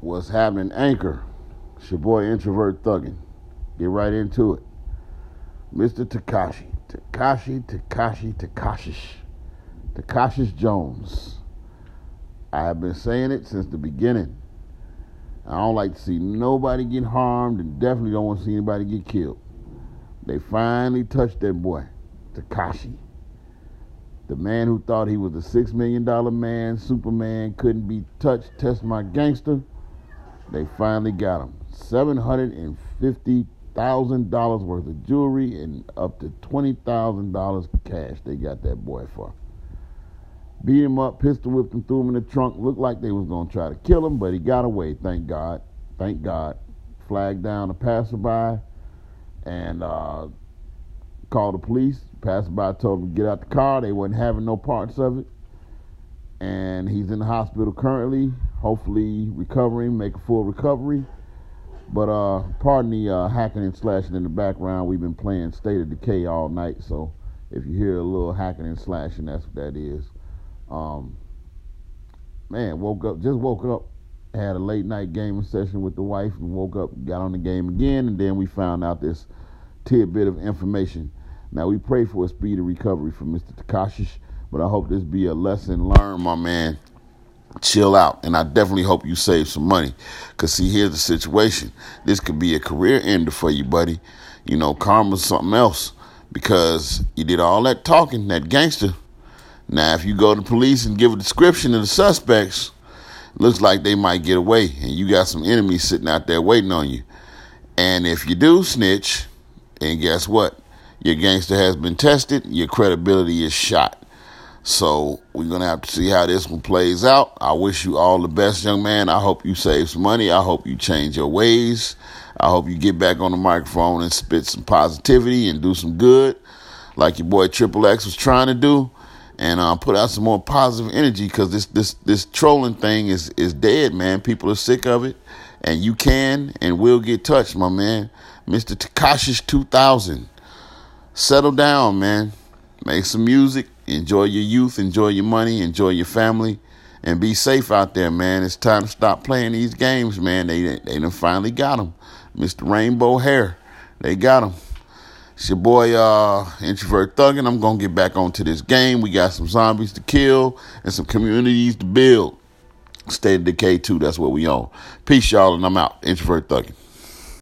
What's happening, Anchor? It's your boy Introvert Thuggin. Get right into it. Mr. Tekashi. Tekashi, Tekashi, Tekashish. Tekashish Jones. I have been saying it since the beginning. I don't like to see nobody get harmed and definitely don't want to see anybody get killed. They finally touched that boy, Tekashi. The man who thought he was a six million dollar man, Superman, couldn't be touched, test my gangster. They finally got him. Seven hundred and fifty thousand dollars worth of jewelry and up to twenty thousand dollars cash. They got that boy for. Beat him up, pistol whipped him, threw him in the trunk. Looked like they was gonna try to kill him, but he got away. Thank God. Thank God. Flagged down a passerby and uh, called the police. Passerby told him to get out the car. They wasn't having no parts of it. And he's in the hospital currently, hopefully recovering, make a full recovery. But uh, pardon the uh, hacking and slashing in the background. We've been playing State of Decay all night, so if you hear a little hacking and slashing, that's what that is. Um, man, woke up, just woke up, had a late night gaming session with the wife, and woke up, got on the game again, and then we found out this tidbit of information. Now we pray for a speedy recovery for Mr. Tekashi, but I hope this be a lesson learned, my man. Chill out, and I definitely hope you save some money. Cause see, here's the situation: this could be a career ender for you, buddy. You know, karma's something else because you did all that talking, that gangster. Now, if you go to police and give a description of the suspects, looks like they might get away, and you got some enemies sitting out there waiting on you. And if you do snitch, and guess what? Your gangster has been tested, your credibility is shot. So we're gonna have to see how this one plays out. I wish you all the best, young man. I hope you save some money. I hope you change your ways. I hope you get back on the microphone and spit some positivity and do some good, like your boy Triple X was trying to do, and uh, put out some more positive energy. Because this this this trolling thing is is dead, man. People are sick of it, and you can and will get touched, my man. Mr. Tekashi's 2000. Settle down, man. Make some music. Enjoy your youth. Enjoy your money. Enjoy your family. And be safe out there, man. It's time to stop playing these games, man. They they done finally got him. Mr. Rainbow Hair. They got him. It's your boy, uh, Introvert Thuggin. I'm to get back onto this game. We got some zombies to kill and some communities to build. State of Decay 2, that's what we on. Peace, y'all, and I'm out. Introvert Thuggin.